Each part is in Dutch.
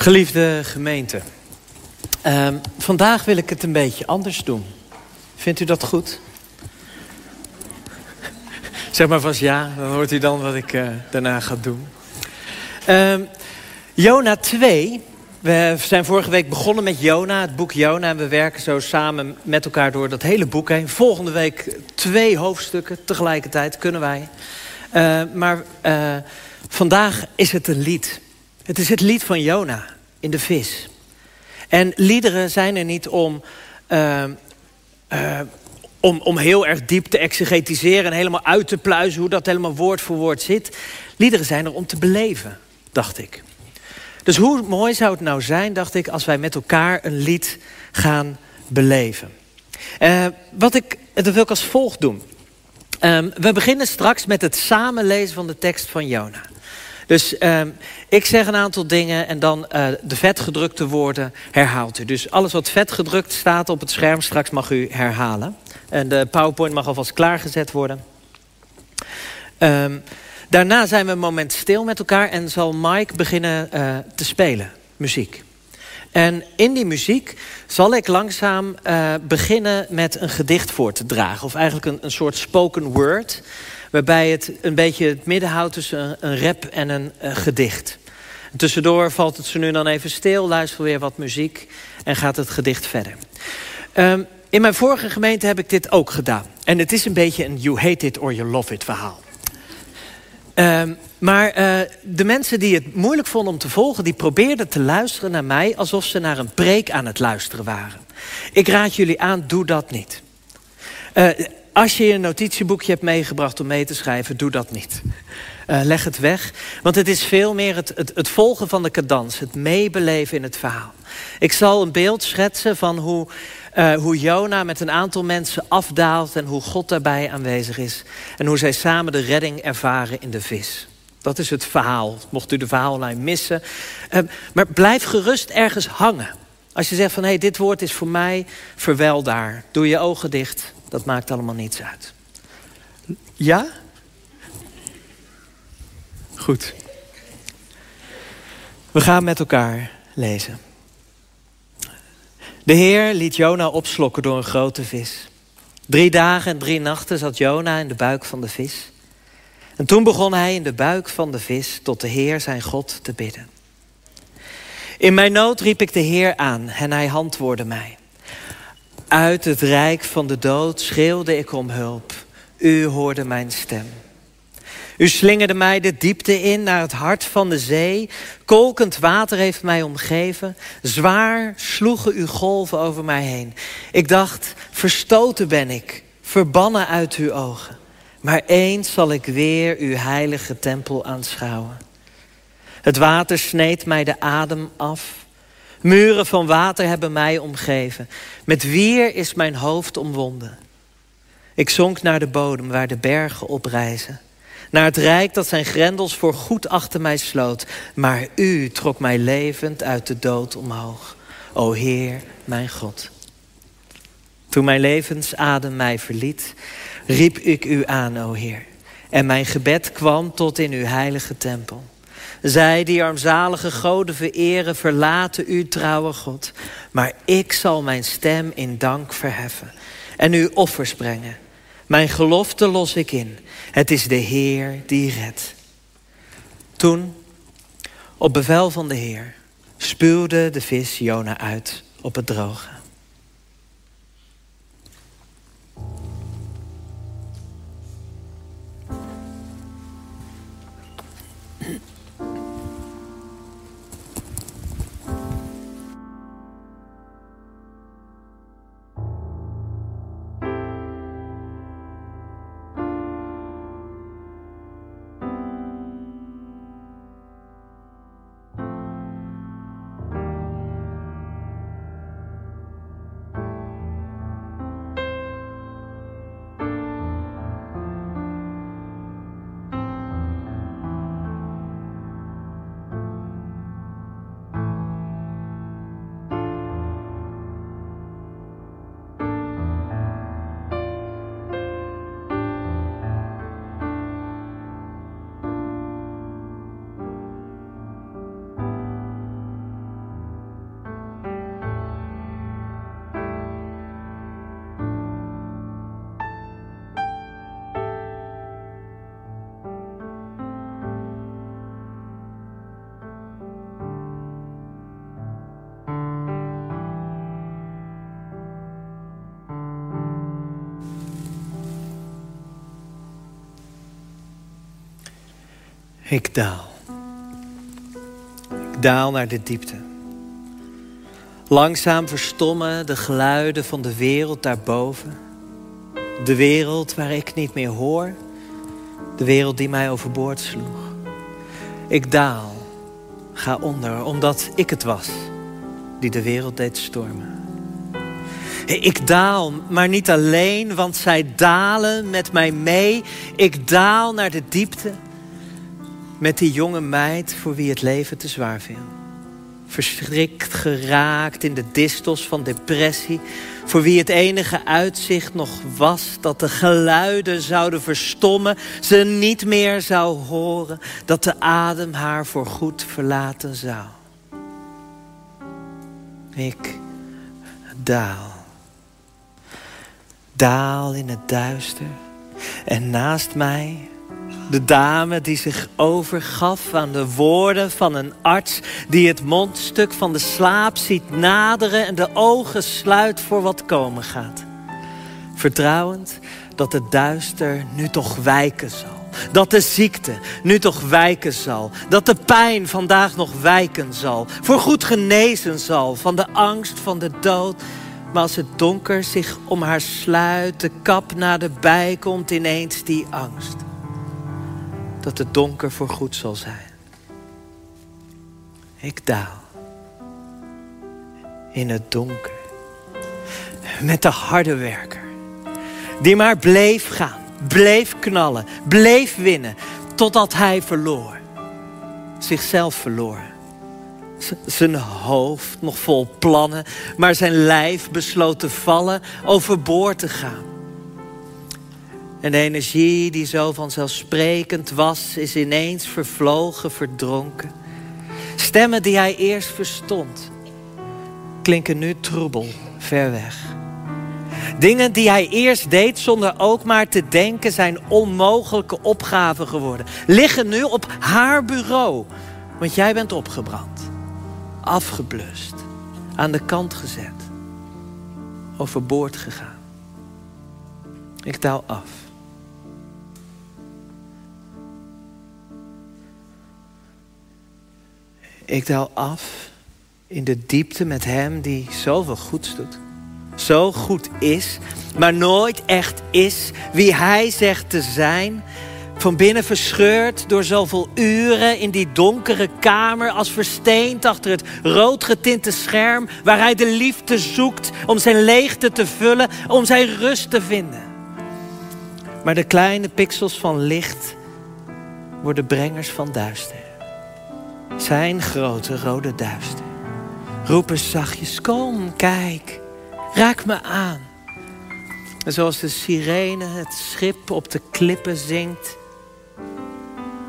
Geliefde gemeente, ehm, vandaag wil ik het een beetje anders doen. Vindt u dat goed? Zeg maar vast ja, dan hoort u dan wat ik uh, daarna ga doen. Um, Jona 2. We zijn vorige week begonnen met Jona, het boek Jona. En we werken zo samen met elkaar door dat hele boek heen. Volgende week twee hoofdstukken tegelijkertijd kunnen wij. Uh, maar uh, vandaag is het een lied. Het is het lied van Jona in de vis. En liederen zijn er niet om, uh, uh, om, om heel erg diep te exegetiseren... en helemaal uit te pluizen hoe dat helemaal woord voor woord zit. Liederen zijn er om te beleven, dacht ik. Dus hoe mooi zou het nou zijn, dacht ik... als wij met elkaar een lied gaan beleven. Uh, wat ik, dat wil ik als volgt doen. Um, we beginnen straks met het samenlezen van de tekst van Jona. Dus uh, ik zeg een aantal dingen en dan uh, de vetgedrukte woorden herhaalt u. Dus alles wat vetgedrukt staat op het scherm straks mag u herhalen. En de PowerPoint mag alvast klaargezet worden. Um, daarna zijn we een moment stil met elkaar en zal Mike beginnen uh, te spelen, muziek. En in die muziek zal ik langzaam uh, beginnen met een gedicht voor te dragen. Of eigenlijk een, een soort spoken word waarbij het een beetje het midden houdt tussen een, rap en een uh, gedicht. En tussendoor valt het zo nu dan even stil, luister weer wat muziek en gaat het gedicht verder. Um, in mijn vorige gemeente heb ik dit ook gedaan. En het is een beetje een you hate it or you love it verhaal. Um, maar uh, de mensen die het moeilijk vonden om te volgen... die probeerden te luisteren naar mij... alsof ze naar een preek aan het luisteren waren. Ik raad jullie aan, doe dat niet. Uh, als je een notitieboekje hebt meegebracht om mee te schrijven, doe dat niet. Uh, leg het weg, want het is veel meer het, het, het, volgen van de cadans, het meebeleven in het verhaal. Ik zal een beeld schetsen van hoe, uh, hoe Jona met een aantal mensen afdaalt en hoe God daarbij aanwezig is. En hoe zij samen de redding ervaren in de vis. Dat is het verhaal, mocht u de verhaallijn missen. Uh, maar blijf gerust ergens hangen. Als je zegt van hé, hey, dit woord is voor mij, verwel daar. Doe je ogen dicht dat maakt allemaal niets uit. Ja? Goed. We gaan met elkaar lezen. De Heer liet Jona opslokken door een grote vis. Drie dagen en drie nachten zat Jona in de buik van de vis. En toen begon hij in de buik van de vis tot de Heer zijn God te bidden. In mijn nood riep ik de Heer aan en hij antwoordde mij. Uit het rijk van de dood schreeuwde ik om hulp. U hoorde mijn stem. U slingerde mij de diepte in naar het hart van de zee. Kolkend water heeft mij omgeven. Zwaar sloegen uw golven over mij heen. Ik dacht, verstoten ben ik, verbannen uit uw ogen. Maar eens zal ik weer uw heilige tempel aanschouwen. Het water sneed mij de adem af. Muren van water hebben mij omgeven. Met wier is mijn hoofd omwonden. Ik zonk naar de bodem waar de bergen oprijzen. Naar het rijk dat zijn grendels voor goed achter mij sloot. Maar u trok mij levend uit de dood omhoog. O Heer, mijn God. Toen mijn levensadem mij verliet, riep ik u aan, o Heer. En mijn gebed kwam tot in uw heilige tempel. Zij die armzalige goden vereren, verlaten u, trouwe God. Maar ik zal mijn stem in dank verheffen en u offers brengen. Mijn gelofte los ik in. Het is de Heer die redt. Toen, op bevel van de Heer, spuwde de vis Jona uit op het droge. Ik daal. Ik daal naar de diepte. Langzaam verstommen de geluiden van de wereld daarboven. De wereld waar ik niet meer hoor. De wereld die mij overboord sloeg. Ik daal, ga onder, omdat ik het was die de wereld deed stormen. Ik daal, maar niet alleen, want zij dalen met mij mee. Ik daal naar de diepte met die jonge meid voor wie het leven te zwaar viel. Verschrikt geraakt in de distels van depressie. Voor wie het enige uitzicht nog was dat de geluiden zouden verstommen. Ze niet meer zou horen. Dat de adem haar voorgoed verlaten zou. Ik daal. Daal in het duister. En naast mij de dame die zich overgaf aan de woorden van een arts die het mondstuk van de slaap ziet naderen en de ogen sluit voor wat komen gaat. Vertrouwend dat het duister nu toch wijken zal. Dat de ziekte nu toch wijken zal. Dat de pijn vandaag nog wijken zal. Voorgoed genezen zal van de angst van de dood. Maar als het donker zich om haar sluit, de kap naderbij komt ineens die angst dat het donker voor goed zal zijn. Ik daal in het donker met de harde werker die maar bleef gaan, bleef knallen, bleef winnen totdat hij verloor. Zichzelf verloor. zijn hoofd nog vol plannen, maar zijn lijf besloot te vallen, overboord te gaan. En de energie die zo vanzelfsprekend was, is ineens vervlogen, verdronken. Stemmen die hij eerst verstond, klinken nu troebel, ver weg. Dingen die hij eerst deed zonder ook maar te denken, zijn onmogelijke opgaven geworden. Liggen nu op haar bureau, want jij bent opgebrand, afgeblust, aan de kant gezet, overboord gegaan. Ik daal af. Ik daal af in de diepte met Hem die zoveel goeds doet. Zo goed is, maar nooit echt is wie Hij zegt te zijn. Van binnen verscheurd door zoveel uren in die donkere kamer, als versteend achter het roodgetinte scherm, waar hij de liefde zoekt om zijn leegte te vullen, om zijn rust te vinden. Maar de kleine pixels van licht worden brengers van duister. Zijn grote rode duister. Roepen zachtjes, kom, kijk, raak me aan. En zoals de sirene het schip op de klippen zingt,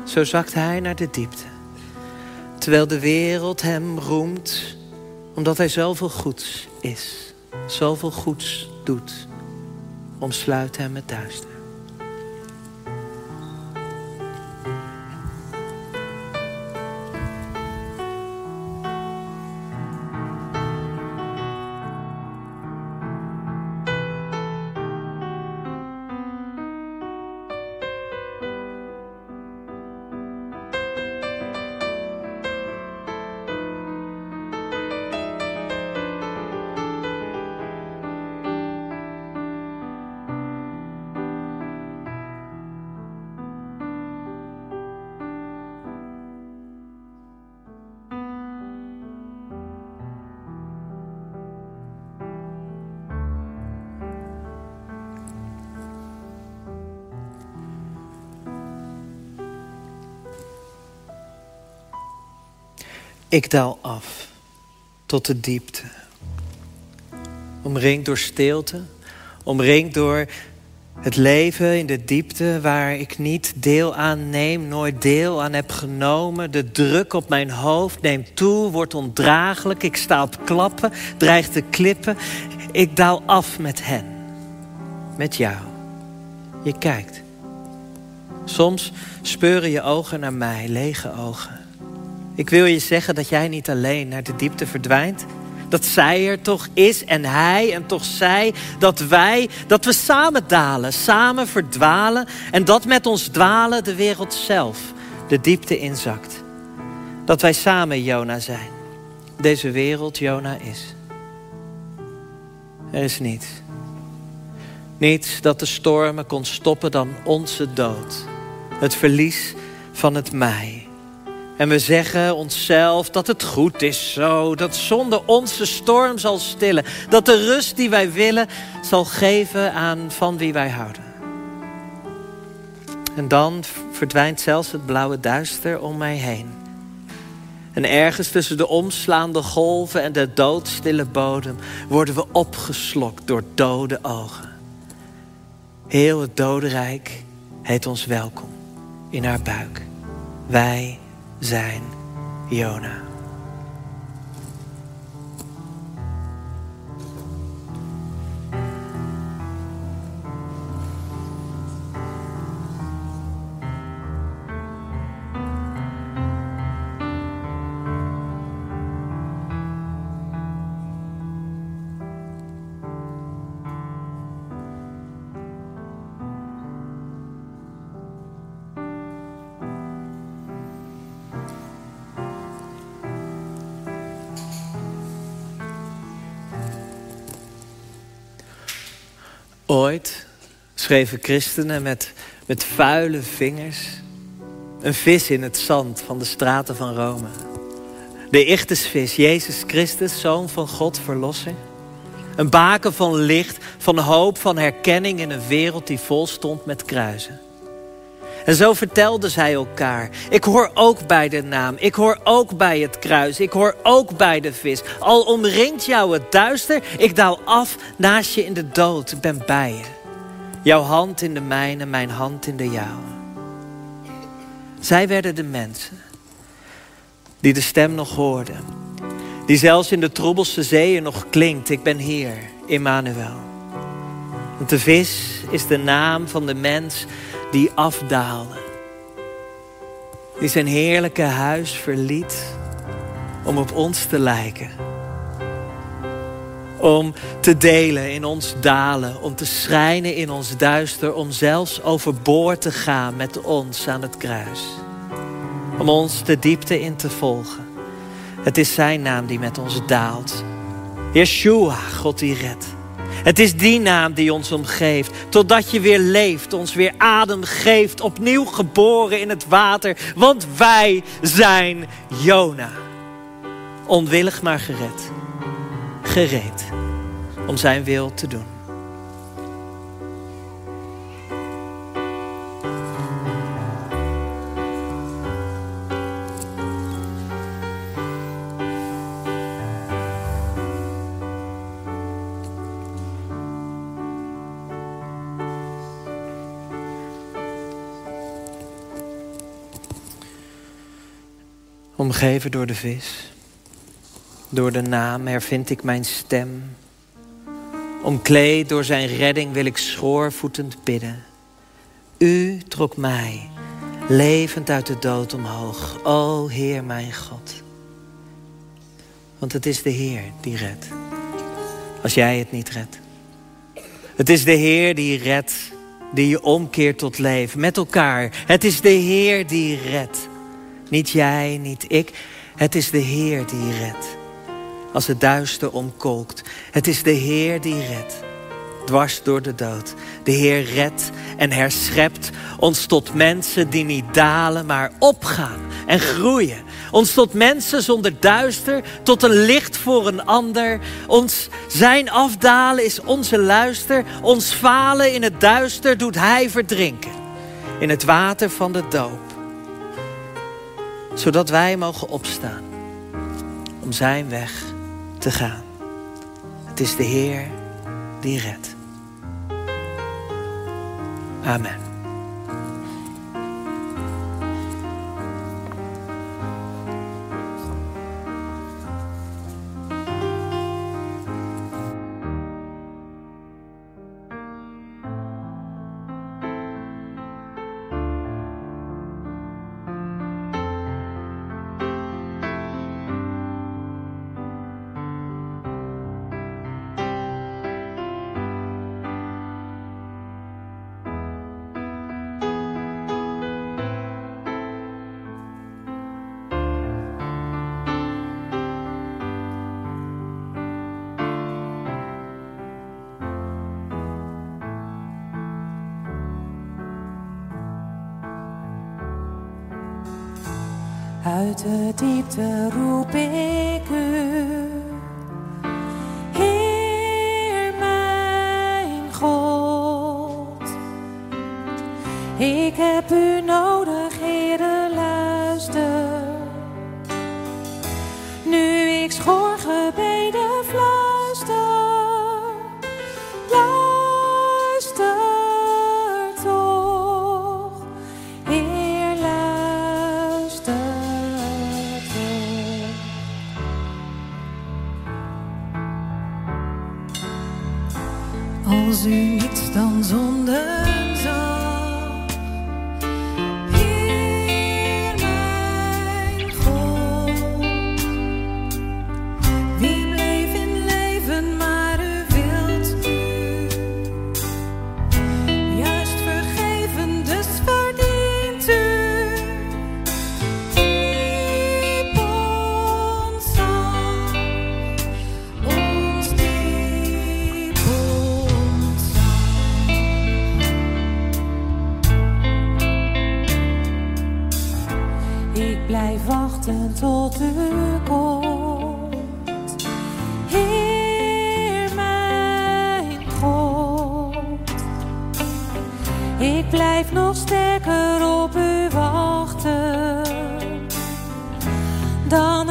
zo zakt hij naar de diepte. Terwijl de wereld hem roemt, omdat hij zoveel goeds is, zoveel goeds doet, omsluit hem het duister. Ik daal af tot de diepte. Omringd door stilte, omringd door het leven in de diepte waar ik niet deel aan neem, nooit deel aan heb genomen. De druk op mijn hoofd neemt toe, wordt ondraaglijk. Ik sta op klappen, dreig te klippen. Ik daal af met hen, met jou. Je kijkt. Soms speuren je ogen naar mij, lege ogen. Ik wil je zeggen dat jij niet alleen naar de diepte verdwijnt. Dat zij er toch is en hij en toch zij. Dat wij, dat we samen dalen, samen verdwalen. En dat met ons dwalen de wereld zelf de diepte inzakt. Dat wij samen Jona zijn. Deze wereld Jona is. Er is niets. Niets dat de stormen kon stoppen dan onze dood. Het verlies van het mij. En we zeggen onszelf dat het goed is zo. Dat zonder onze storm zal stillen. Dat de rust die wij willen zal geven aan van wie wij houden. En dan verdwijnt zelfs het blauwe duister om mij heen. En ergens tussen de omslaande golven en de doodstille bodem worden we opgeslokt door dode ogen. Heel het dodenrijk heet ons welkom in haar buik. Wij zijn Jona. Ooit schreven christenen met, met vuile vingers een vis in het zand van de straten van Rome. De ichtesvis, Jezus Christus, Zoon van God, Verlosser. Een baken van licht, van hoop, van herkenning in een wereld die vol stond met kruisen. En zo vertelden zij elkaar. Ik hoor ook bij de naam. Ik hoor ook bij het kruis. Ik hoor ook bij de vis. Al omringt jou het duister. Ik daal af naast je in de dood. Ik ben bij je. Jouw hand in de mijne, mijn hand in de jouwe. Zij werden de mensen die de stem nog hoorden. Die zelfs in de troebelste zeeën nog klinkt. Ik ben hier, Immanuel. Want de vis is de naam van de mens die afdaalde. Die zijn heerlijke huis verliet om op ons te lijken. Om te delen in ons dalen, om te schijnen in ons duister, om zelfs overboord te gaan met ons aan het kruis. Om ons de diepte in te volgen. Het is zijn naam die met ons daalt. Yeshua, God die redt. Het is die naam die ons omgeeft. Totdat je weer leeft, ons weer adem geeft. Opnieuw geboren in het water. Want wij zijn Jona. Onwillig maar gered. Gereed om zijn wil te doen. Omgeven door de vis, door de naam hervind ik mijn stem. Omkleed door zijn redding wil ik schoorvoetend bidden. U trok mij levend uit de dood omhoog, o Heer mijn God. Want het is de Heer die redt, als jij het niet redt. Het is de Heer die redt, die je omkeert tot leven, met elkaar. Het is de Heer die redt. Niet jij, niet ik. Het is de Heer die redt. Als het duister omkolkt. Het is de Heer die redt. Dwars door de dood. De Heer redt en herschept ons tot mensen die niet dalen, maar opgaan en groeien. Ons tot mensen zonder duister, tot een licht voor een ander. Ons zijn afdalen is onze luister. Ons falen in het duister doet Hij verdrinken. In het water van de doop zodat wij mogen opstaan om zijn weg te gaan. Het is de Heer die redt. Amen. Uit de diepte roep ik u. Dan